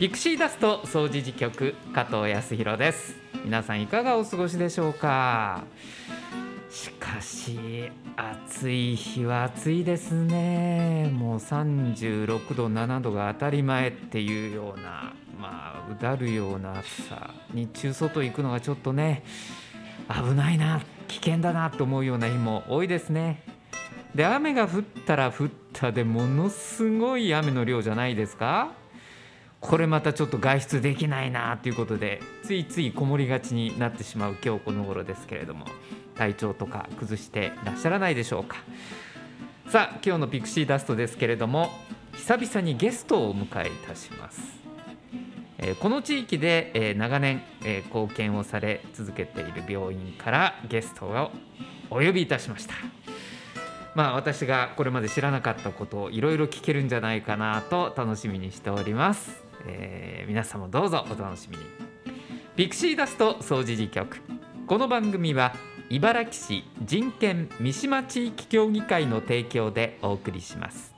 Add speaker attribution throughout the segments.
Speaker 1: ピクシーダスト掃除時局加藤康弘です。皆さんいかがお過ごしでしょうか？しかし暑い日は暑いですね。もう36度7度が当たり前っていうようなまあうだるような暑さ日中外行くのがちょっとね危ないな危険だなと思うような日も多いですね。で雨が降ったら降ったでものすごい雨の量じゃないですか？これまたちょっと外出できないなということでついついこもりがちになってしまう今日この頃ですけれども体調とか崩してらっしゃらないでしょうか。さあ今日のピクシーダストですけれども久々にゲストをお迎えいたします、えーこの地域で、えー長年、えー貢献をされ続けている病院からゲストをお呼びいたしました。まあ私がこれまで知らなかったことをいろいろ聞けるんじゃないかなと楽しみにしております、えー皆さんもどうぞお楽しみに。ピクシーダスト掃除時局。この番組は茨城市人権三島地域協議会の提供でお送りします。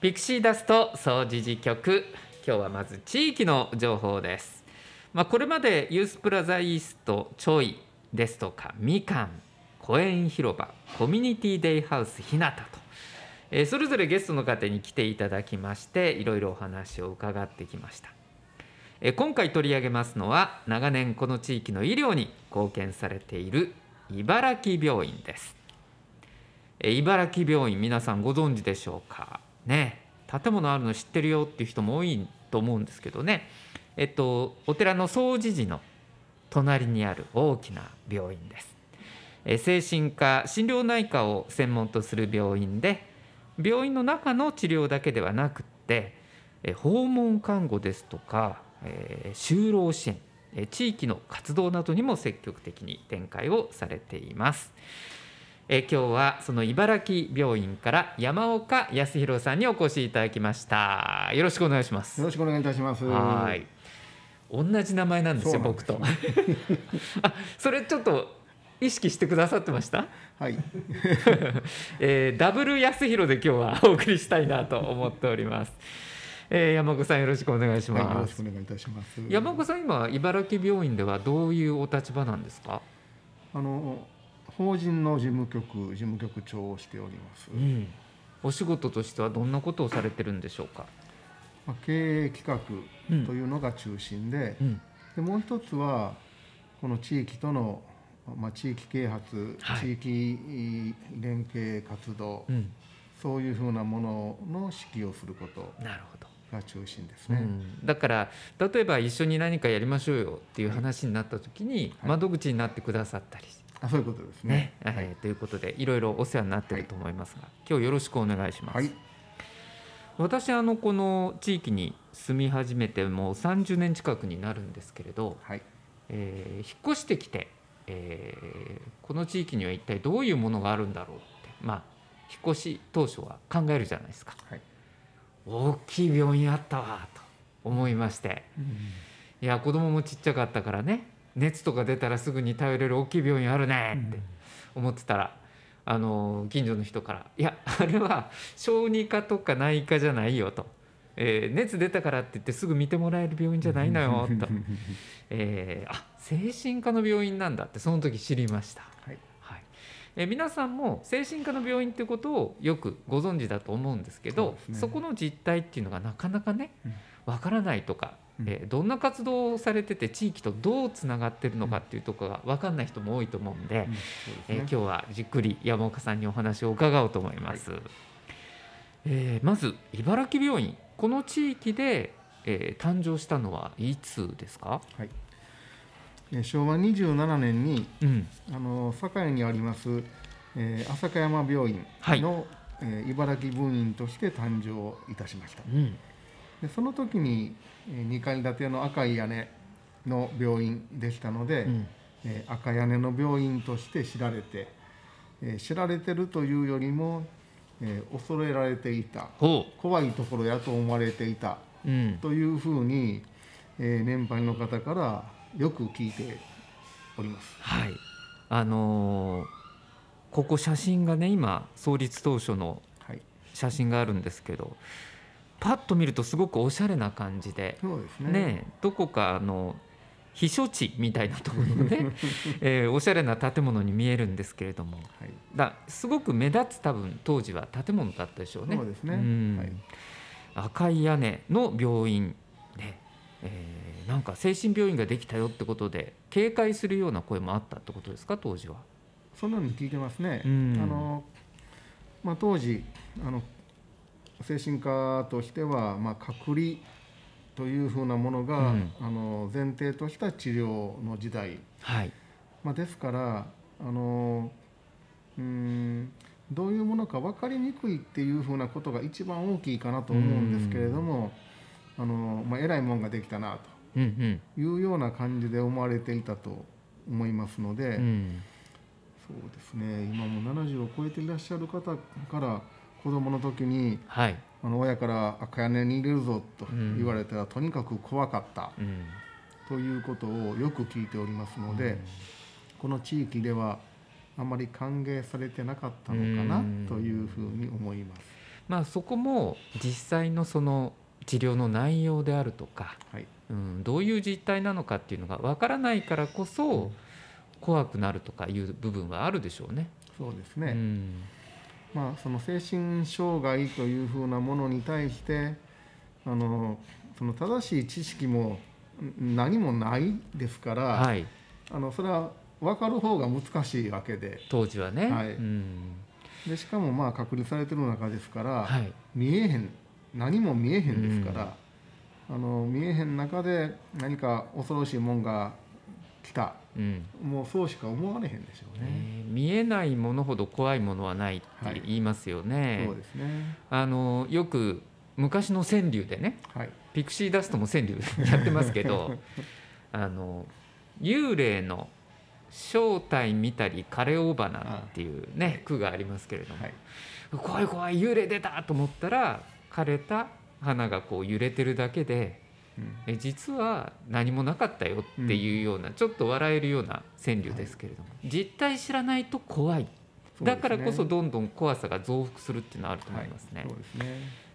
Speaker 1: ピクシーダスト掃除時局。今日はまず地域の情報です、まあ、これまでユースプラザイーストちょいですとかみかん公園広場コミュニティデイハウスひなたと、えーそれぞれゲストの方に来ていただきましていろいろお話を伺ってきました。えー今回取り上げますのは長年この地域の医療に貢献されている茨城病院です。えー茨城病院皆さんご存知でしょうか？ね。建物あるの知ってるよっていう人も多いと思うんですけどねえっとお寺の総持寺の隣にある大きな病院ですえ精神科心療内科を専門とする病院で病院の中の治療だけではなくって訪問看護ですとか、え就労支援地域の活動などにも積極的に展開をされています。えー今日はその茨城病院から山岡康弘さんにお越しいただきました。よろしくお願いします
Speaker 2: よ。ろしくお願いいたします。
Speaker 1: はい。同じ名前なんですよ、僕と。あ、それちょっと意識してくださってました？
Speaker 2: はい。
Speaker 1: えーダブル安弘で今日はお送りしたいなと思っております。えー山岡さんよろしくお願いし
Speaker 2: はい、よ
Speaker 1: ます。
Speaker 2: ろしくお願いいたします。
Speaker 1: 山岡さん今茨城病院ではどういうお立場なんですか？
Speaker 2: あの法人の事務局事務局長をしております。
Speaker 1: うん。お仕事としてはどんなことをされてるんでしょうか？
Speaker 2: まあ、経営企画
Speaker 1: うん
Speaker 2: というのが中心で、
Speaker 1: うん。
Speaker 2: でもう一つはこの地域とのまあ地域啓発、
Speaker 1: はい
Speaker 2: 地域連携活動、
Speaker 1: うん。
Speaker 2: そういうふうなものの指揮をすること
Speaker 1: なるほど。
Speaker 2: が中心ですね。
Speaker 1: うん、だから例えば一緒に何かやりましょうよっていう話になった時に
Speaker 2: はい
Speaker 1: 窓口になってくださったり、
Speaker 2: あ、そういうことです
Speaker 1: ね
Speaker 2: ね。
Speaker 1: えーということでいろいろお世話になってると思いますが、今日よろしくお願いします。
Speaker 2: はい。
Speaker 1: 私あのこの地域に住み始めてもう30年近くになるんですけれど、
Speaker 2: はい。
Speaker 1: えー引っ越してきて、えーこの地域には一体どういうものがあるんだろうってまあ引っ越し当初は考えるじゃないですか。
Speaker 2: はい。
Speaker 1: 大きい病院あったわと思いまして。いや子供もちっちゃかったからね熱とか出たらすぐに頼れる大きい病院あるねって思ってたら、あの近所の人から「いや あれは小児科とか内科じゃないよ」と。えー熱出たからって言ってすぐ見てもらえる病院じゃないのよと、えーあ精神科の病院なんだってその時知りました、
Speaker 2: はい。
Speaker 1: はい。えー皆さんも精神科の病院ってことをよくご存知だと思うんですけど
Speaker 2: そね。
Speaker 1: そこの実態っていうのがなかなかね
Speaker 2: うん。
Speaker 1: わからないとか、
Speaker 2: うん
Speaker 1: えーどんな活動をされてて地域とどうつながってるのかっていうところが分かんない人も多いと思うんで、
Speaker 2: うんそうです
Speaker 1: え今日はじっくり山岡さんにお話を伺おうと思います。えーまず茨城病院この地域で、えー誕生したのはいつですか、
Speaker 2: はい。えー昭和27年に
Speaker 1: うん。
Speaker 2: あの堺にあります、えー、浅香山病院の、
Speaker 1: はい。
Speaker 2: えー茨城分院として誕生いたしました。
Speaker 1: うん
Speaker 2: でその時に、えー、2階建ての赤い屋根の病院でしたので、
Speaker 1: うん。
Speaker 2: えー赤屋根の病院として知られて、えー知られてるというよりも、えー恐れられていた
Speaker 1: ほ
Speaker 2: 怖いところやと思われていた
Speaker 1: う、うん。
Speaker 2: というふうに、えー年配の方からよく聞いております。
Speaker 1: はい。あのーここ写真がね今創立当初の
Speaker 2: はい、
Speaker 1: 写真があるんですけどパッと見るとすごくおしゃれな感じで
Speaker 2: ね。
Speaker 1: ねどこかあの避暑地みたいなところのね、えーおしゃれな建物に見えるんですけれども
Speaker 2: はい、
Speaker 1: だすごく目立つ多分当時は建物だったでしょうね。
Speaker 2: そうですね。
Speaker 1: ん
Speaker 2: はい、
Speaker 1: 赤い屋根の病院で、えーなんか精神病院ができたよってことで警戒するような声もあったってことですか当時は。
Speaker 2: そんなの聞いてますね。
Speaker 1: うん
Speaker 2: あのまあ当時あの精神科としてはまあ隔離というふうなものが、
Speaker 1: うん。
Speaker 2: あの前提とした治療の時代。
Speaker 1: はい、
Speaker 2: まあですからあのうーんどういうものか分かりにくいっていうふうなことが一番大きいかなと思うんですけれども、あのまあ偉いもんができたな
Speaker 1: うん
Speaker 2: というような感じで思われていたと思いますので。
Speaker 1: うん。うん
Speaker 2: そうですね。今も70を超えていらっしゃる方から子供の時に
Speaker 1: はい、
Speaker 2: あの親から赤屋根に入れるぞと
Speaker 1: うん
Speaker 2: 言われたら、とにかく怖かった
Speaker 1: うん。
Speaker 2: ということをよく聞いておりますので、この地域ではあまり歓迎されてなかったのかな
Speaker 1: うん。
Speaker 2: というふうに思います。
Speaker 1: まあそこも実際のその治療の内容であるとか、
Speaker 2: はい、
Speaker 1: うん、どういう実態なのかっていうのがわからないからこそ怖くなるとかいう部分はあるでしょうね。
Speaker 2: そうですね、
Speaker 1: うん
Speaker 2: まあ、その精神障害というふうなものに対してあのその正しい知識もん何もないですから、
Speaker 1: はい、
Speaker 2: あのそれは分かる方が難しいわけで。
Speaker 1: 当時はね。
Speaker 2: はい。
Speaker 1: うん。
Speaker 2: でしかもまあ隔離されてる中ですから、
Speaker 1: はい。
Speaker 2: 見えへん。何も見えへんですから、あの見えへん中で何か恐ろしいもんが来た
Speaker 1: うん
Speaker 2: もうそうしか思われへんでしょうね。
Speaker 1: えー見えないものほど怖いものはないって言いますよね。
Speaker 2: そうですね。
Speaker 1: あのよく昔の川柳でね
Speaker 2: はい。
Speaker 1: ピクシーダストも川柳 やってますけど あの幽霊の正体見たり枯れ尾花っていうね句がありますけれども、
Speaker 2: はい。
Speaker 1: 怖い怖い幽霊出たと思ったら枯れた花がこう揺れてるだけで
Speaker 2: うん
Speaker 1: え実は何もなかったよっていうような、ちょっと笑えるような川柳ですけれども、実態知らないと怖い。だからこそどんどん怖さが増幅するっていうのはあると思いますね。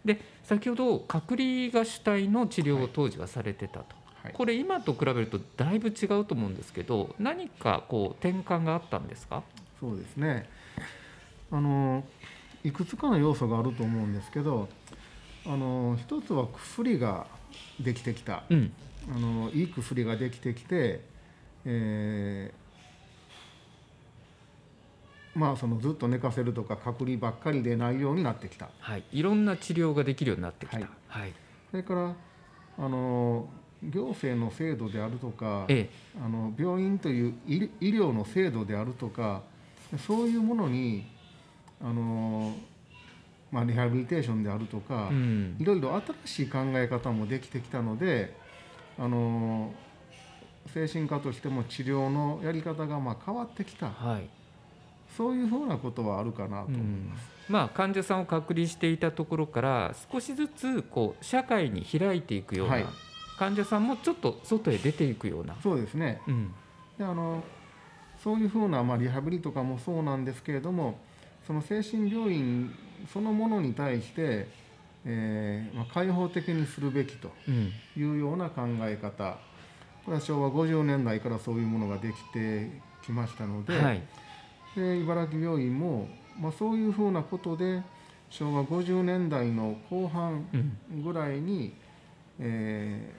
Speaker 2: で
Speaker 1: 先ほど隔離が主体の治療を当時はされてたと、
Speaker 2: はい。
Speaker 1: これ今と比べるとだいぶ違うと思うんですけど何かこう転換があったんですか？
Speaker 2: そうですね。あのいくつかの要素があると思うんですけど、あの一つは薬ができてきた。
Speaker 1: うん
Speaker 2: あのいい薬ができてきて、えーまあそのずっと寝かせるとか隔離ばっかりでないようになってきた。
Speaker 1: はい、いろんな治療ができるようになってきた。
Speaker 2: はい
Speaker 1: はい
Speaker 2: それからあの行政の制度であるとか、
Speaker 1: え
Speaker 2: あの病院という医医療の制度であるとかそういうものにあの、まあ、リハビリテーションであるとか
Speaker 1: え、うん。
Speaker 2: いろいろ新しい考え方もできてきたのであの精神科としても治療のやり方がまあ変わってきた。
Speaker 1: はい。
Speaker 2: そういうふうなことはあるかなと思います。
Speaker 1: まあ、患者さんを隔離していたところから少しずつこう社会に開いていくような、
Speaker 2: はい。
Speaker 1: 患者さんもちょっと外へ出ていくような、
Speaker 2: そうですね。
Speaker 1: うん。
Speaker 2: であのそういうふうな、まあ、リハビリとかもそうなんですけれどもその精神病院そのものに対して、えーまあ、開放的にするべきと
Speaker 1: うん。
Speaker 2: いうような考え方。これは昭和50年代からそういうものができてきましたので,、
Speaker 1: はい。
Speaker 2: で茨城病院も、まあ、そういうふうなことで昭和50年代の後半
Speaker 1: うん。
Speaker 2: ぐらいに、え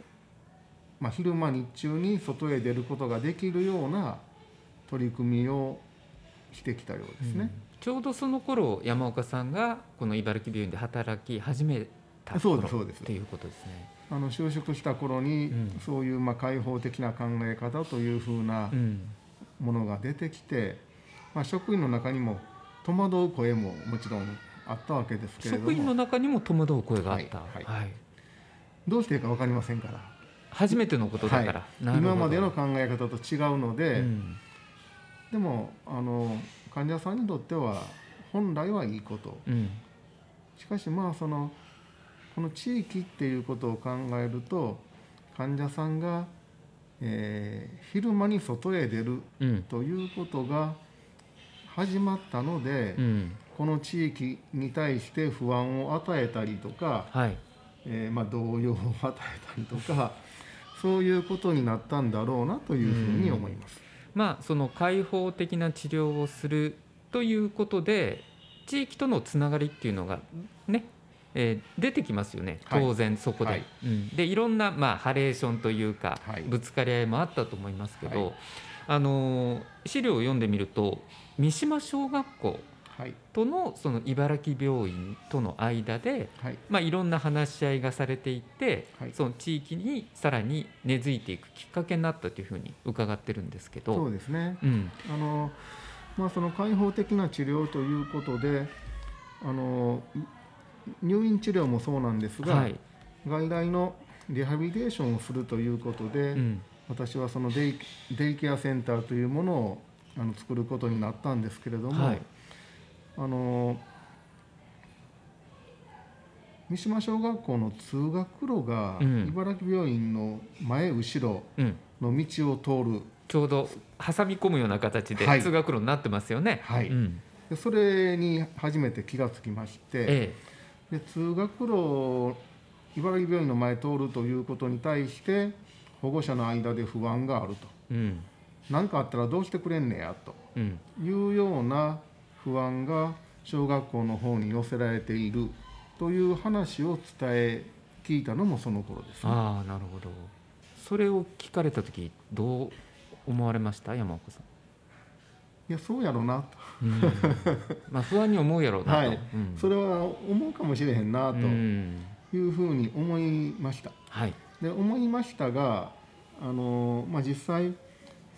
Speaker 2: ーまあ、昼間日中に外へ出ることができるような取り組みをしてきたようですね。
Speaker 1: ちょうどその頃山岡さんがこの茨城病院で働き始めた
Speaker 2: そう
Speaker 1: 頃
Speaker 2: ですそうです。
Speaker 1: っていうことですね。
Speaker 2: あの就職した頃に、
Speaker 1: うん。
Speaker 2: そういうまあ開放的な考え方というふうな
Speaker 1: うん。
Speaker 2: ものが出てきて、まあ、職員の中にも戸惑う声ももちろんあったわけですけれど
Speaker 1: 職員の
Speaker 2: も
Speaker 1: 中にも戸惑う声があった、
Speaker 2: はい
Speaker 1: はい。
Speaker 2: どうしていいか分かりませんから、
Speaker 1: 初めてのことだから、
Speaker 2: 今までの考え方と違うので、
Speaker 1: うん
Speaker 2: でもあの患者さんにとっては本来はいいこと。
Speaker 1: うん。
Speaker 2: しかしまあそのこの地域っていうことを考えると患者さんが、えー昼間に外へ出る
Speaker 1: うん。
Speaker 2: ということが始まったので、
Speaker 1: うん。
Speaker 2: この地域に対して不安を与えたりとか、
Speaker 1: はい。
Speaker 2: えーまあ、動揺を与えたりとかそういうことになったんだろうなというふうに思います。
Speaker 1: まあその開放的な治療をするということで地域とのつながりっていうのがね、えー出てきますよね
Speaker 2: はい。
Speaker 1: 当然そこで。
Speaker 2: はい。
Speaker 1: うん、でいろんな、まあ、ハレーションというか、
Speaker 2: はい。
Speaker 1: ぶつかり合いもあったと思いますけど、
Speaker 2: はい。
Speaker 1: あのー資料を読んでみると三島小学校
Speaker 2: はい
Speaker 1: とのその茨城病院との間で、
Speaker 2: はい。
Speaker 1: まあ、いろんな話し合いがされていて、
Speaker 2: はい。
Speaker 1: その地域にさらに根付いていくきっかけになったというふうに伺ってるんですけど。
Speaker 2: そうですね。
Speaker 1: うん。
Speaker 2: あの、まあ、その開放的な治療ということであの入院治療もそうなんですが、
Speaker 1: はい。
Speaker 2: 外来のリハビリテーションをするということで、
Speaker 1: うん。
Speaker 2: 私はそのデイデイケアセンターというものをあの作ることになったんですけれども、
Speaker 1: はい
Speaker 2: あの三島小学校の通学路が
Speaker 1: うん。
Speaker 2: 茨城病院の前後ろ
Speaker 1: うん、
Speaker 2: の道を通る、
Speaker 1: ちょうど挟み込むような形で
Speaker 2: はい。
Speaker 1: 通学路になってますよね。
Speaker 2: はい。
Speaker 1: うん。
Speaker 2: でそれに初めて気がつきまして、
Speaker 1: え
Speaker 2: で通学路茨城病院の前通るということに対して保護者の間で不安があると。
Speaker 1: えうん。
Speaker 2: 何かあったらどうしてくれんねやと
Speaker 1: うん。
Speaker 2: いうような不安が小学校の方に寄せられているという話を伝え聞いたのもその頃です、ね。
Speaker 1: ああなるほど。それを聞かれた時どう思われました？山岡さん。
Speaker 2: いやそうやろなと、
Speaker 1: うん まあ不安に思うやろうなと。
Speaker 2: はい
Speaker 1: うん
Speaker 2: それは思うかもしれへんなと
Speaker 1: うん
Speaker 2: いうふうに思いました。
Speaker 1: はい。
Speaker 2: で思いましたがあの、まあ、実際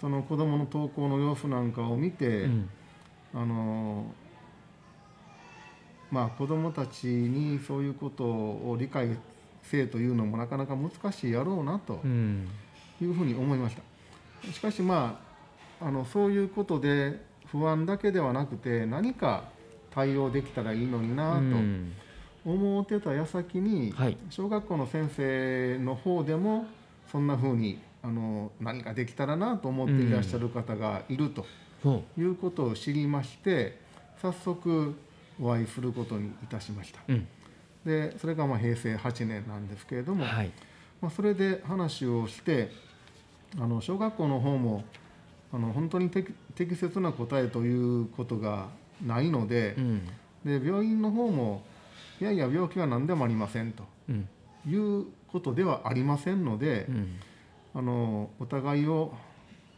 Speaker 2: その子どもの登校の様子なんかを見て、
Speaker 1: うん
Speaker 2: あのまあ子どもたちにそういうことを理解せえというのもなかなか難しいやろうなと
Speaker 1: うん。
Speaker 2: いうふうに思いました。しかしまああのそういうことで不安だけではなくて何か対応できたらいいのにな
Speaker 1: うん。
Speaker 2: と思ってた矢先に、
Speaker 1: はい。
Speaker 2: 小学校の先生の方でもそんなふうにあの何かできたらなと思っていらっしゃる方がいると。
Speaker 1: ほ
Speaker 2: いうことを知りまして早速お会いすることにいたしました。
Speaker 1: う。うん。
Speaker 2: でそれがまあ平成8年なんですけれども、
Speaker 1: はい。
Speaker 2: まあ、それで話をしてあの小学校の方もあの本当に適適切な答えということがないので
Speaker 1: う、ん。
Speaker 2: で病院の方もいやいや病気は何でもありませんと
Speaker 1: うん。
Speaker 2: いうことではありませんので、
Speaker 1: うん。
Speaker 2: あのお互いを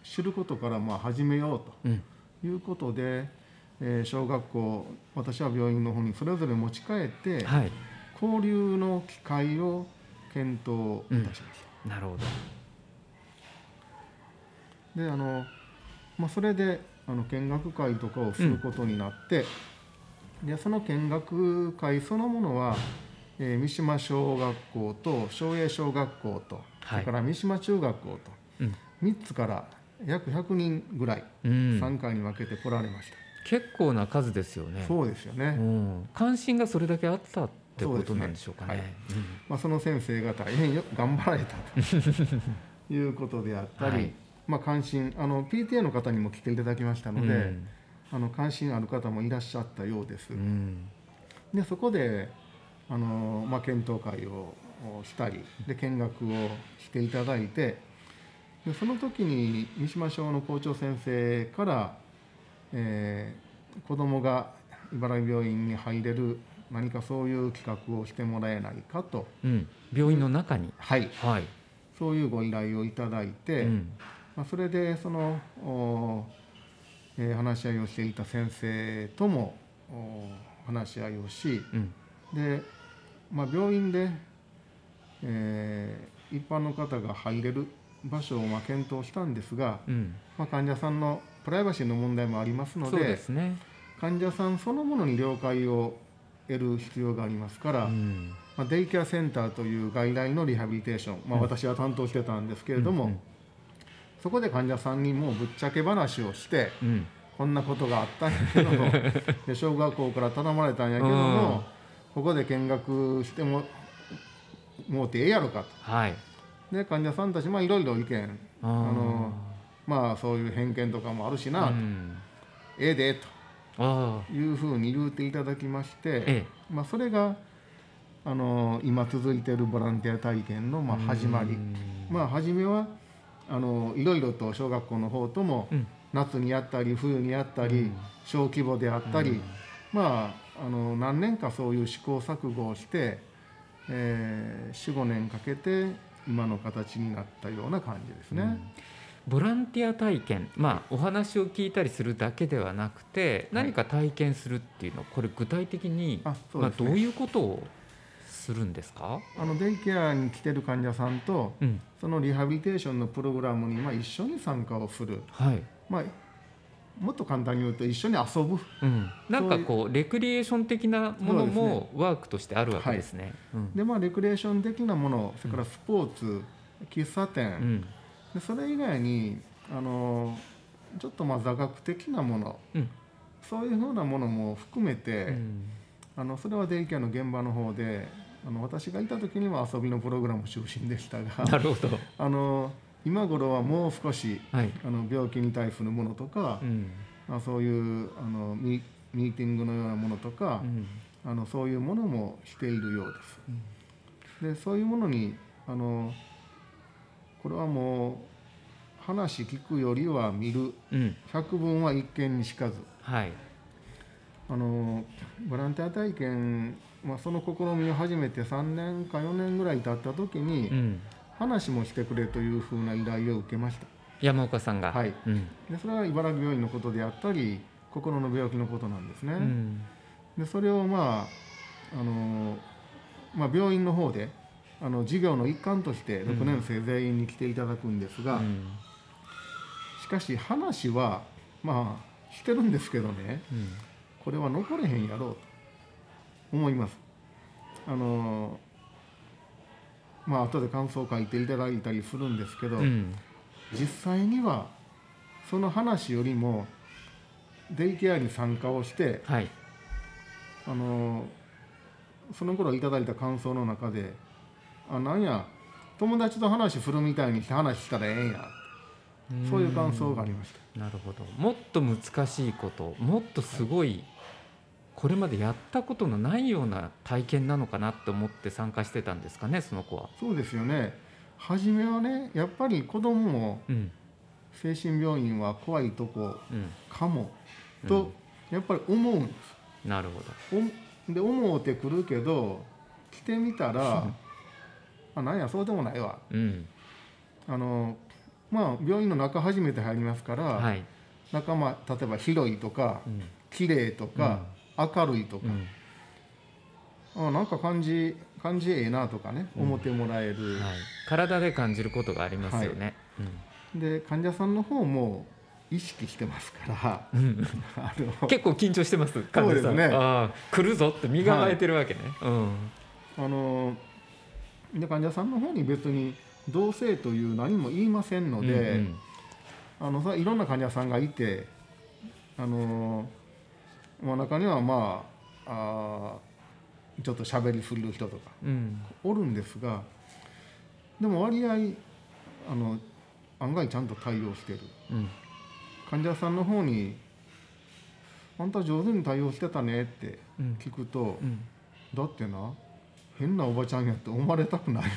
Speaker 2: 知ることからまあ始めよう
Speaker 1: うん
Speaker 2: ということで、えー小学校私は病院の方にそれぞれ持ち帰って
Speaker 1: はい。
Speaker 2: 交流の機会を検討いたしました。
Speaker 1: なるほど。
Speaker 2: であの、まあ、それであの見学会とかをすることになって、でその見学会そのものは、えー三島小学校と松栄小学校と、そ
Speaker 1: はい
Speaker 2: れから三島中学校と
Speaker 1: うん
Speaker 2: 3つから約100人ぐらい
Speaker 1: うん。
Speaker 2: 3回に分けて来られました、
Speaker 1: 結構な数ですよね。
Speaker 2: そうですよね、
Speaker 1: うん。関心がそれだけあったってことなんでしょうかね。
Speaker 2: そうですまあ、その先生が大変よ頑張られたということであったり、
Speaker 1: はい。
Speaker 2: まあ、関心あの PTA の方にも来ていただきました
Speaker 1: うん。
Speaker 2: ので、あの関心ある方もいらっしゃったようです。
Speaker 1: うん。
Speaker 2: でそこであの、まあ、検討会をしたりで見学をしていただいてでその時に三島小の校長先生から、えー子どもが茨城病院に入れる何かそういう企画をしてもらえないかと、
Speaker 1: うん。病院の中に。
Speaker 2: はい、
Speaker 1: はい。
Speaker 2: そういうご依頼をいただいて、
Speaker 1: うん。
Speaker 2: まあ、それでその、おえー話し合いをしていた先生ともお話し合いをし
Speaker 1: うん。
Speaker 2: で、まあ、病院で、えー一般の方が入れる場所をまあ検討したんですが、
Speaker 1: うん。
Speaker 2: まあ、患者さんのプライバシーの問題もありますので
Speaker 1: ね。
Speaker 2: 患者さんそのものに了解を得る必要がありますから、
Speaker 1: うん。
Speaker 2: まあ、デイケアセンターという外来のリハビリテーション、まあ、
Speaker 1: うん。
Speaker 2: 私は担当してたんですけれども、
Speaker 1: うん
Speaker 2: そこで患者さんにもうぶっちゃけ話をして
Speaker 1: うん。
Speaker 2: こんなことがあったんやけども で小学校から頼まれたんやけども、ここで見学してももうてええやろか
Speaker 1: はい。
Speaker 2: とで患者さんたちまあいろいろ意見。
Speaker 1: あー。
Speaker 2: のまあそういう偏見とかもあるしな、
Speaker 1: うん。
Speaker 2: ええで
Speaker 1: あ
Speaker 2: というふうに言うていただきまして、
Speaker 1: ええ。
Speaker 2: まあ、それがあの今続いているボランティア体験のまあ始まり、
Speaker 1: うん
Speaker 2: まあ初めはあのいろいろと小学校の方とも
Speaker 1: うん。
Speaker 2: 夏にやったり冬にやったり、
Speaker 1: うん。
Speaker 2: 小規模であったり、
Speaker 1: うん。
Speaker 2: まああの何年かそういう試行錯誤をして、えー、45年かけて今の形になったような感じですね。
Speaker 1: ボランティア体験、まあ、お話を聞いたりするだけではなくて何か体験するっていうのこれ具体的に、
Speaker 2: あそう
Speaker 1: まあ、
Speaker 2: ですね。
Speaker 1: どういうことをするんですか、
Speaker 2: あのデイケアに来てる患者さんと
Speaker 1: うん。
Speaker 2: そのリハビリテーションのプログラムにまあ一緒に参加をする、
Speaker 1: はい。
Speaker 2: まあ、もっと簡単に言うと一緒に遊ぶ。
Speaker 1: うん、なんかこうレクリエーション的なものもワークとしてあるわけですね。うん。
Speaker 2: でまあレクリエーション的なものそれからスポーツ、喫茶店、
Speaker 1: うん。
Speaker 2: でそれ以外にあのちょっとまあ座学的なもの。
Speaker 1: うん。
Speaker 2: そういうふうなものも含めて、
Speaker 1: うん。
Speaker 2: あのそれはデイケアの現場の方であの私がいた時には遊びのプログラム中心でした
Speaker 1: な
Speaker 2: が
Speaker 1: るほど、
Speaker 2: あの今頃はもう少し
Speaker 1: はい。
Speaker 2: あの病気に対するものとか
Speaker 1: う、ん。
Speaker 2: まあ、そういうあのミミーティングのようなものとか
Speaker 1: う、ん。
Speaker 2: あのそういうものもしているようです。でそういうものにあのこれはもう話聞くよりは見る。
Speaker 1: うん。
Speaker 2: 百聞は一見にしかず。
Speaker 1: はい。
Speaker 2: あのボランティア体験、まあ、その試みを始めて3年か4年ぐらい経った時に、
Speaker 1: うん、
Speaker 2: 話もしてくれというふうな依頼を受けました。
Speaker 1: 山岡さんが、
Speaker 2: はい。
Speaker 1: うん。
Speaker 2: でそれは茨城病院のことであったり心の病気のことなんですね、
Speaker 1: うん。
Speaker 2: でそれをまああの、まあ、病院の方であの授業の一環として6年生全員に来ていただくんですが、
Speaker 1: うん。
Speaker 2: しかし話はまあしてるんですけどね
Speaker 1: うん。
Speaker 2: これは残れへんやろうと思います。あのまあ後で感想を書いていただいたりするんですけど、
Speaker 1: うん。
Speaker 2: 実際にはその話よりもデイケアに参加をして
Speaker 1: はい。
Speaker 2: あのその頃いただいた感想の中で「あなんや友達と話するみたいにして話したらええんや」そういう感想がありました。
Speaker 1: なるほど。もっと難しいこともっとすごい、これまでやったことのないような体験なのかなって思って参加してたんですかねその子は。
Speaker 2: そうですよね。初めはねやっぱり子供も
Speaker 1: うん。
Speaker 2: 精神病院は怖いとこ
Speaker 1: うん。
Speaker 2: かもとやっぱり思うんです。
Speaker 1: なるほど。
Speaker 2: おで思うてくるけど来てみたら「あなんやそうでもないわ。
Speaker 1: うん」
Speaker 2: あのまあ病院の中初めて入りますから、
Speaker 1: はい。
Speaker 2: 中まあ例えば広いとか
Speaker 1: うん。
Speaker 2: 綺麗とか、明るいとか。
Speaker 1: う、ん。
Speaker 2: あなんか感じ感じええなとかね
Speaker 1: うん。
Speaker 2: 思ってもらえる、
Speaker 1: はい、体で感じることがありますよね。
Speaker 2: で患者さんの方も意識してますから。
Speaker 1: 結構緊張してます。患者さん。
Speaker 2: ね。
Speaker 1: 来るぞって身構えてるわけね。うん。
Speaker 2: あので患者さんの方に別に同性という何も言いませんので、
Speaker 1: うん。
Speaker 2: あのさいろんな患者さんがいてあのまあ中にはまああーちょっと喋りする人とか
Speaker 1: うん。
Speaker 2: おるんですがでも割合あの案外ちゃんと対応してる。
Speaker 1: うん。
Speaker 2: 患者さんの方に「あんた上手に対応してたね」って
Speaker 1: うん。
Speaker 2: 聞くと
Speaker 1: うん「
Speaker 2: だってな変なおばちゃんやって思われたくないもん」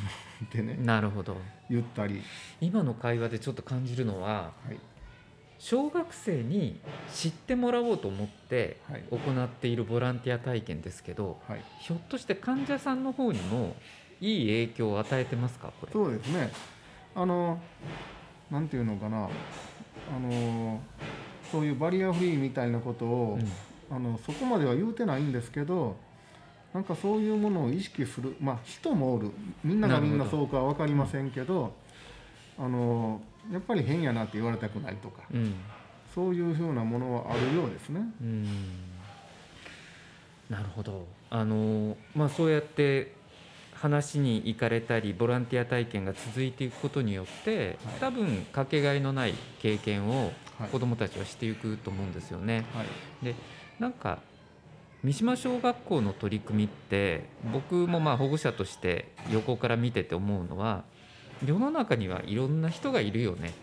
Speaker 2: ってね
Speaker 1: なるほど。
Speaker 2: 言ったり、
Speaker 1: 今の会話でちょっと感じるのは
Speaker 2: はい
Speaker 1: 小学生に知ってもらおうと思って
Speaker 2: はい。
Speaker 1: 行っているボランティア体験ですけど
Speaker 2: はい、
Speaker 1: ひょっとして患者さんの方にもいい影響を与えてますか？これ。
Speaker 2: そうですね。あのなんていうのかな。あのそういうバリアフリーみたいなことを、あのそこまでは言うてないんですけどなんかそういうものを意識する。まあ人もおる。みんながみんなそうかは分かりませんけどあのやっぱり変やなって言われたくないとか
Speaker 1: うん。うん
Speaker 2: そういうふうなものはあるようですね。
Speaker 1: うん。なるほど。あの、まあ、そうやって話に行かれたりボランティア体験が続いていくことによって
Speaker 2: はい。
Speaker 1: 多分かけがえのない経験を
Speaker 2: はい。
Speaker 1: 子どもたちはしていくと思うんですよね。
Speaker 2: はい。
Speaker 1: なんか三島小学校の取り組みって僕もまあ保護者として横から見てて思うのは世の中にはいろんな人がいるよね。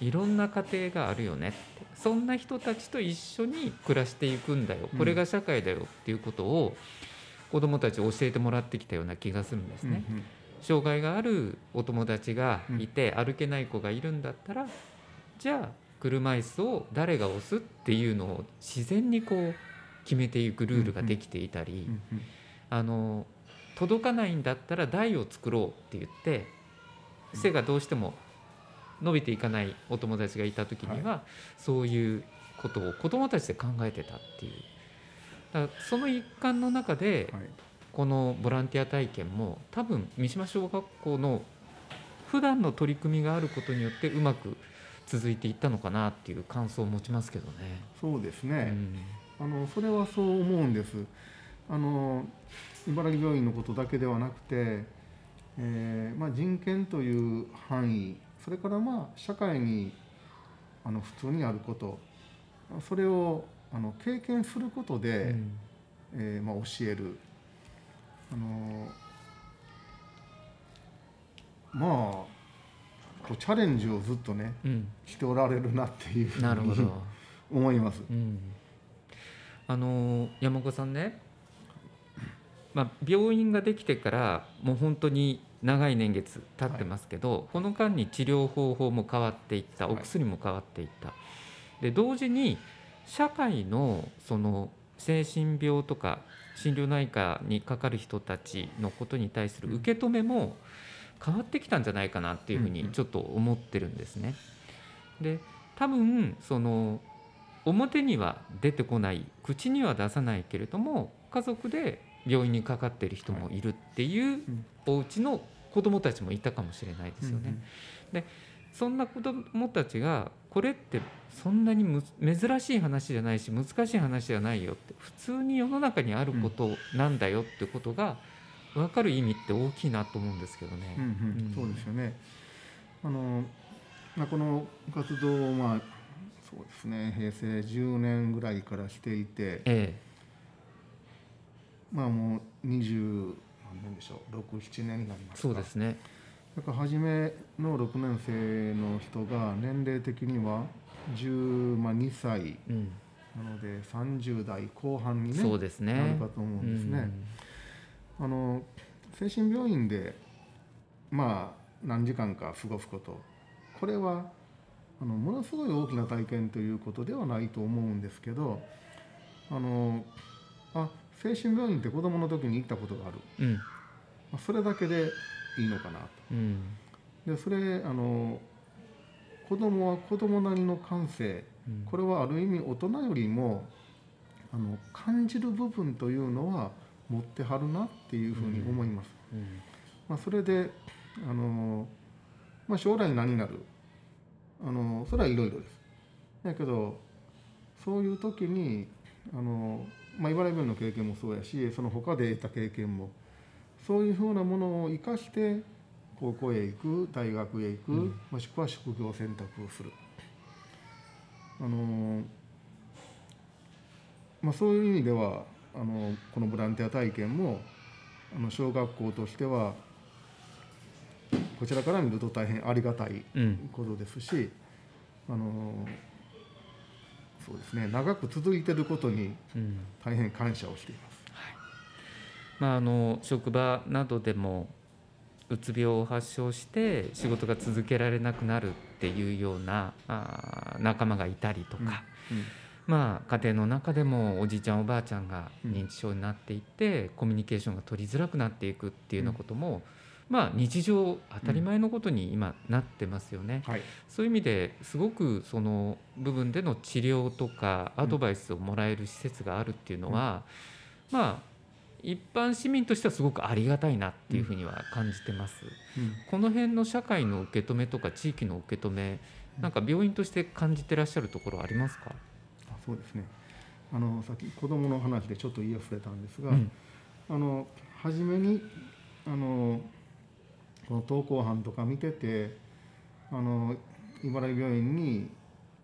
Speaker 1: いろんな家庭があるよねそんな人たちと一緒に暮らしていくんだよ。これが社会だよっていうことを子どもたち教えてもらってきたような気がするんですね。
Speaker 2: うんうん。
Speaker 1: 障害があるお友達がいて歩けない子がいるんだったらじゃあ車椅子を誰が押すっていうのを自然にこう決めていくルールができていたり
Speaker 2: うんうん。
Speaker 1: あの届かないんだったら台を作ろうって言って背がどうしても伸びていかないお友達がいた時にはそういうことを子どもたちで考えてたっていう。だからその一環の中で
Speaker 2: はい。
Speaker 1: このボランティア体験も多分三島小学校の普段の取り組みがあることによってうまく続いていったのかなっていう感想を持ちますけどね。
Speaker 2: そうです
Speaker 1: う
Speaker 2: ね、
Speaker 1: ん。
Speaker 2: あのそれはそう思うんです。あの茨城病院のことだけではなくて、えーまあ、人権という範囲それからまあ社会にあの普通にあることそれをあの経験することで、
Speaker 1: うん。
Speaker 2: えーまあ、教える。あのまあこうチャレンジをずっとね
Speaker 1: うん。
Speaker 2: しておられるなっていうふう
Speaker 1: なるほど。
Speaker 2: に、思います。
Speaker 1: うん、あの山岡さんね、まあ、病院ができてからもう本当に長い年月経ってますけど、この間に治療方法も変わっていったお薬も変わっていった、で同時に社会のその精神病とか心療内科にかかる人たちのことに対する受け止めも変わってきたんじゃないかなっていうふうにちょっと思ってるんですね。で多分その表には出てこない口には出さないけれども家族で病院にかかっている人もい。るっていう
Speaker 2: ん。
Speaker 1: お家の子どもたちもいたかもしれないですよね。そんな子どもたちがこれってそんなにむ珍しい話じゃないし難しい話じゃないよって普通に世の中にあることなんだよってことが分かる意味って大きいなと思うんですけどね。
Speaker 2: そうですよね。あのまあこの活動をまあそうですね平成10年ぐらいからしていて、
Speaker 1: え
Speaker 2: まあもう20何年でしょう6、7年になり
Speaker 1: え、
Speaker 2: ますか。
Speaker 1: そうですね。
Speaker 2: だから初めの6年生の人が年齢的には12歳
Speaker 1: うん、
Speaker 2: なので30代後半にね
Speaker 1: そうですね。
Speaker 2: なるかと思うんですね。あの精神病院でまあ何時間か過ごすことこれはあのものすごい大きな体験ということではないと思うんですけどあのあ精神病院って子どもの時に行ったことがある、
Speaker 1: うん、うん、
Speaker 2: まあ、それだけでいいのかなと。
Speaker 1: うん、
Speaker 2: でそれあの子どもは子どもなりの感性。
Speaker 1: うん。
Speaker 2: これはある意味大人よりもあの感じる部分というのは持ってはるなっていうふうに思います。
Speaker 1: うん。
Speaker 2: まあ、それであの、まあ、将来何になる？あのそれはいろいろです。だけどそういう時にあの、まあ、茨城病院の経験もそうやしその他で得た経験も。そういうふうなものを生かして高校へ行く大学へ行く、
Speaker 1: うん。
Speaker 2: もしくは職業選択をする。あのまあ、そういう意味ではあのこのボランティア体験もあの小学校としてはこちらから見ると大変ありがたい
Speaker 1: うん、
Speaker 2: ことですしあのそうですね長く続いていることに
Speaker 1: うん。
Speaker 2: 大変感謝をしています。
Speaker 1: まあ、あの職場などでもうつ病を発症して仕事が続けられなくなるっていうようなあー仲間がいたりとか、まあ、家庭の中でもおじいちゃんおばあちゃんが
Speaker 2: うん
Speaker 1: 認知症になっていって、コミュニケーションが取りづらくなっていくっていうようなことも、まあ、日常当たり前のことに今なってますよね。
Speaker 2: はい、
Speaker 1: そういう意味ですごくその部分での治療とかアドバイスをもらえる施設があるっていうのは、まあ一般市民としてはすごくありがたいなっていうふうには感じてます。
Speaker 2: うん。
Speaker 1: この辺の社会の受け止めとか地域の受け止めなんか病院として感じてらっしゃるところありますか、
Speaker 2: あそうですね。あのさっき子どもの話でちょっと言い忘れたんですが、
Speaker 1: うん。
Speaker 2: あの初めにあのこの登校班とか見ててあの茨城病院に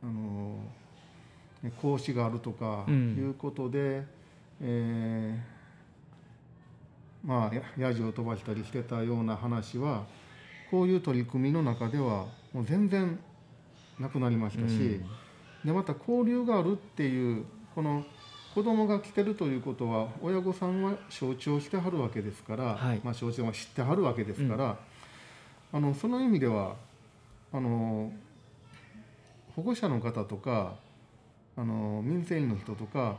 Speaker 2: あのね講師があるとか
Speaker 1: うん。
Speaker 2: いうことで、えーまあやヤジを飛ばしたりしてたような話はこういう取り組みの中ではもう全然なくなりましたし、
Speaker 1: うん。
Speaker 2: でまた交流があるっていうこの子供が来てるということは親御さんは承知をしてはるわけですから、
Speaker 1: はい。
Speaker 2: まあ、承知は知ってはるわけですから、あのその意味ではあの保護者の方とかあの民生委員の人とか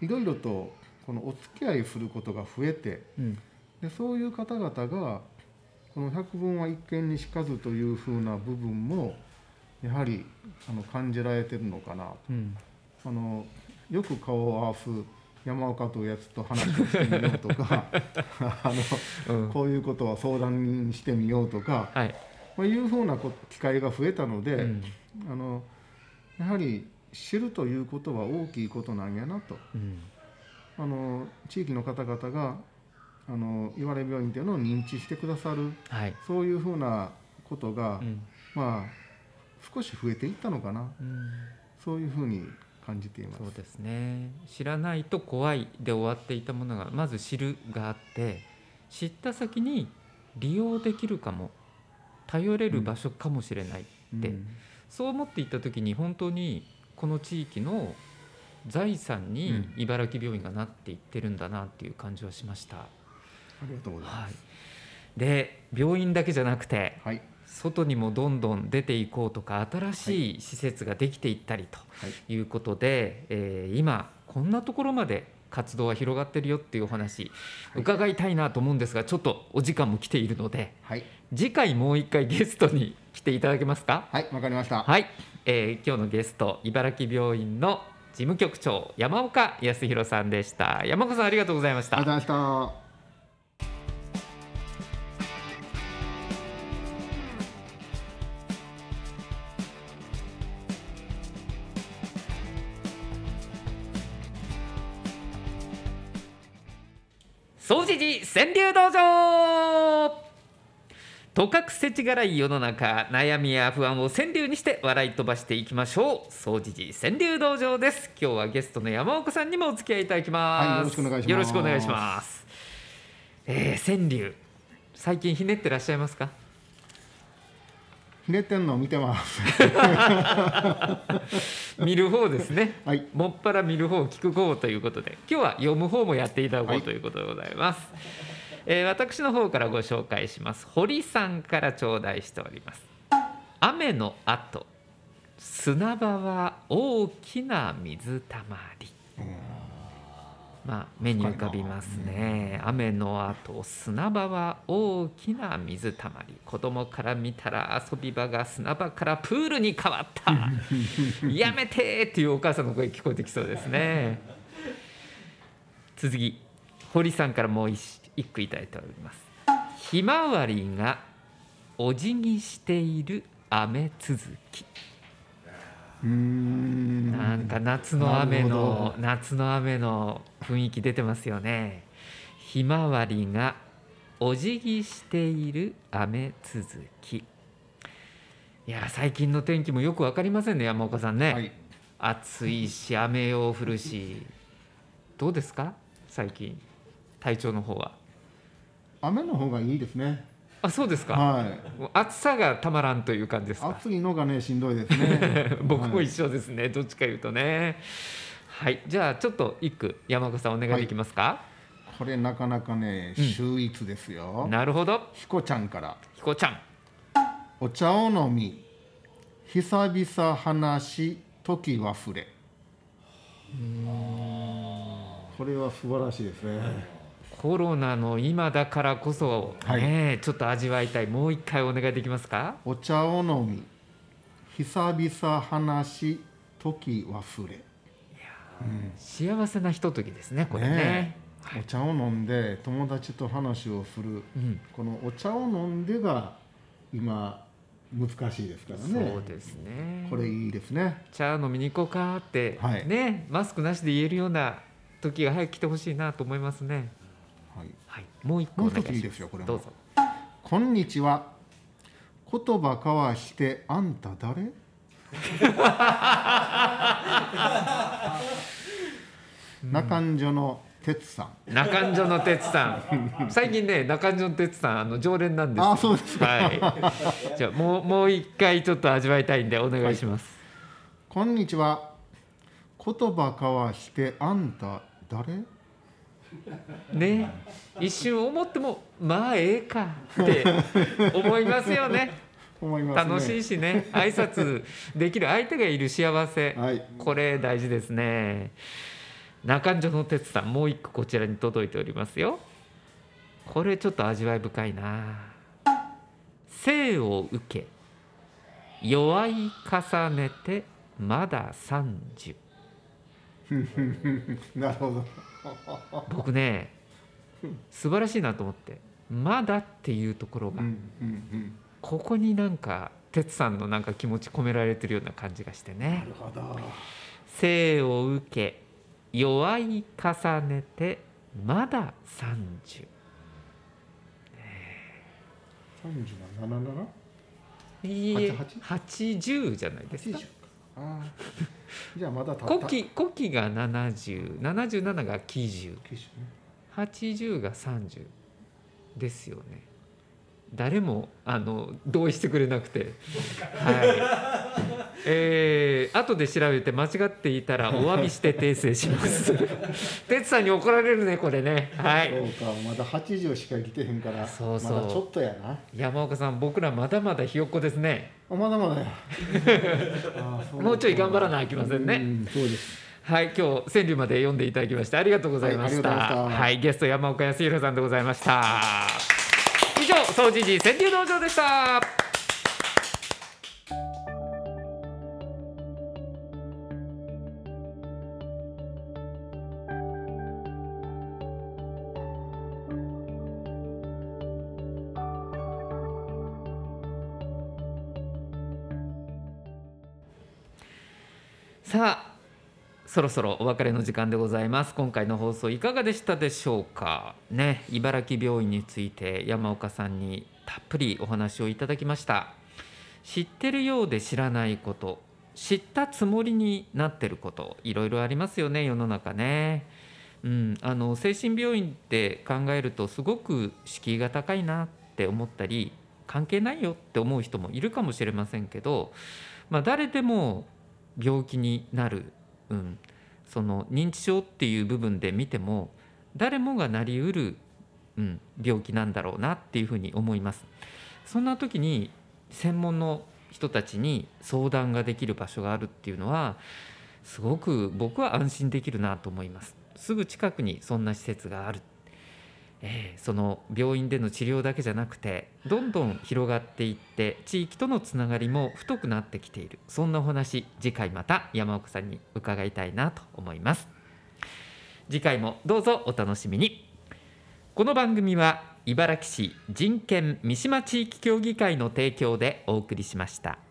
Speaker 2: いろいろとこのお付き合いすることが増えて
Speaker 1: うん。
Speaker 2: でそういう方々がこの百聞は一見にしかずというふうな部分もやはりあの感じられてるのかな
Speaker 1: うん。
Speaker 2: あのよく顔を合わす山岡というやつと話をしてみようとか あの
Speaker 1: うん。
Speaker 2: こういうことは相談にしてみようとか、
Speaker 1: はい。
Speaker 2: まあ、いうふうなこ機会が増えたので、
Speaker 1: うん。
Speaker 2: あのやはり知るということは大きいことなんやなと。
Speaker 1: うん。
Speaker 2: あの地域の方々があの岩根病院というのを認知してくださる
Speaker 1: はい。
Speaker 2: そういうふうなことが、
Speaker 1: うん。
Speaker 2: まあ少し増えていったのかな。
Speaker 1: うん。
Speaker 2: そういうふうに感じています。
Speaker 1: そうですね。知らないと怖いで終わっていたものがまず知るがあって知った先に利用できるかも。頼れる場所かもしれない、って。
Speaker 2: うん。
Speaker 1: そう思っていった時に本当にこの地域の財産に
Speaker 2: うん。
Speaker 1: 茨城病院がなっていってるんだなっていう感じはしました。
Speaker 2: ありがとうございま
Speaker 1: はい。
Speaker 2: す。、
Speaker 1: で病院だけじゃなくて
Speaker 2: はい、
Speaker 1: 外にもどんどん出ていこうとか新しい施設ができていったりと
Speaker 2: はい、
Speaker 1: いうことで、えー今こんなところまで活動は広がってるよっていうお話
Speaker 2: はい。
Speaker 1: 伺いたいなと思うんですがちょっとお時間も来ているので
Speaker 2: はい、
Speaker 1: 次回もう一回ゲストに来ていただけますか？
Speaker 2: はい、わかりました。
Speaker 1: はい、えー今日のゲスト茨城病院の事務局長山岡康弘さんでした。山岡さんありがとうございました。
Speaker 2: ありがとうございました。
Speaker 1: 総除寺川柳道場。とかくせちがらい世の中悩みや不安を川柳にして笑い飛ばしていきましょう。総除寺川柳道場です。今日はゲストの山岡さんにもお付き合いいただきます、
Speaker 2: はいよろしくお願いします。
Speaker 1: よろしくお願いしますえー、川柳最近ひねってらっしゃいますか？
Speaker 2: ひねってんのを見てます。
Speaker 1: 見る方ですね。
Speaker 2: はい、
Speaker 1: もっぱら見る方聞く方ということで今日は読む方もやっていただこ
Speaker 2: はい。
Speaker 1: うということでございます、えー私の方からご紹介します。堀さんから頂戴しております。雨の後砂場は大きな水たまりまあ目に浮かびますね。雨の後砂場は大きな水たまり。子供から見たら遊び場が砂場からプールに変わった。やめてーっていうお母さんの声聞こえてきそうですね。続き堀さんからもう一一句いただいております。ひまわりがお辞儀している雨続き。なんか夏の雨の夏の雨の雰囲気出てますよね。ひまわりがお辞儀している雨続き。いや最近の天気もよくわかりませんね山岡さんね。
Speaker 2: はい、
Speaker 1: 暑いし雨よう降るしどうですか？最近体調の方は。
Speaker 2: 雨の方がいいですね。
Speaker 1: あそうですか。
Speaker 2: はい。
Speaker 1: もう暑さがたまらんという感じですか。
Speaker 2: 暑いのがね、しんどいですね
Speaker 1: 僕も
Speaker 2: はい
Speaker 1: 一緒ですね、どっちか言うとねはいじゃあちょっと一句山岡さんお願いできますか、
Speaker 2: これなかなかね、
Speaker 1: うん
Speaker 2: 秀逸ですよ。
Speaker 1: なるほど
Speaker 2: ひこちゃんから。
Speaker 1: 彦ちゃん
Speaker 2: お茶を飲み。久々話時忘れ。これは素晴らしいですね。
Speaker 1: コロナの今だからこそ、
Speaker 2: はい。
Speaker 1: ねちょっと味わいたい。もう一回お願いできますか？
Speaker 2: お茶を飲み。久々話時忘れ。
Speaker 1: 幸せなひとときですねこれね。
Speaker 2: ねお茶を飲んで友達と話をする。
Speaker 1: うん、
Speaker 2: このお茶を飲んでが今難しいですからね。
Speaker 1: そうですね。
Speaker 2: これいいですね。
Speaker 1: 茶飲みに行こうかって、
Speaker 2: はい。
Speaker 1: ねマスクなしで言えるような時が早く来てほしいなと思いますねもう一個お願いします。
Speaker 2: いいですよこれも。
Speaker 1: どうぞ。
Speaker 2: こんにちは。言葉交わしてあんた誰？中んじょの哲さん。
Speaker 1: 中んじょの哲さん。最近ね中んじょの哲さんあの常連なんですよ。
Speaker 2: あそうですか。
Speaker 1: はい。じゃあもうもう一回ちょっと味わいたいんでお願いします、
Speaker 2: こんにちは。言葉交わしてあんた誰？
Speaker 1: ね。一瞬思ってもまあええかって思いますよね。
Speaker 2: 思いますね。
Speaker 1: 楽しいしね。挨拶できる相手がいる幸せ。
Speaker 2: はい。
Speaker 1: これ大事ですね。中条の哲さんもう一個こちらに届いておりますよ。これちょっと味わい深いな。生を受け弱い重ねてまだ30
Speaker 2: なるほど
Speaker 1: 僕ね素晴らしいなと思って「まだ」っていうところが、ここになんか哲さんのなんか気持ち込められてるような感じがして
Speaker 2: な
Speaker 1: ね
Speaker 2: るほど。
Speaker 1: 生を受け弱い重ねてまだ30
Speaker 2: 三十七七？
Speaker 1: いいえ
Speaker 2: 88
Speaker 1: 80じゃないですか
Speaker 2: じゃあまだた
Speaker 1: 古希古希が7077が9080
Speaker 2: 九十。ね
Speaker 1: が30ですよね。誰もあの同意してくれなくて。はい。えー、後で調べて間違っていたら お詫びして訂正します。哲さんに怒られるねこれね。はい。
Speaker 2: そうかまだ八十しか生きてへんから
Speaker 1: そうそう。
Speaker 2: まだちょっとやな。
Speaker 1: 山岡さん僕らまだまだひよっこですね。
Speaker 2: あまだまだや。
Speaker 1: もうちょい頑張らなあきませんね。
Speaker 2: うんそうです。
Speaker 1: はい今日川柳まで読んでいただきましてありがとうございました。
Speaker 2: はい
Speaker 1: はいゲスト山岡康弘さんでございました。以上総知事川柳道場でしたさあそろそろお別れの時間でございます。今回の放送いかがでしたでしょうか？ね茨城病院について山岡さんにたっぷりお話をいただきました。知ってるようで知らないこと知ったつもりになってることいろいろありますよね世の中ね。うん、あの精神病院って考えるとすごく敷居が高いなって思ったり関係ないよって思う人もいるかもしれませんけど、まあ、誰でも病気になる、うん、その認知症っていう部分で見ても誰もがなりうる、うん、病気なんだろうなっていうふうに思います。そんな時に専門の人たちに相談ができる場所があるっていうのはすごく僕は安心できるなと思います。すぐ近くにそんな施設がある、えーその病院での治療だけじゃなくてどんどん広がっていって地域とのつながりも太くなってきている。そんなお話次回また山奥さんに伺いたいなと思います。次回もどうぞお楽しみに。この番組は茨城市人権三島地域協議会の提供でお送りしました。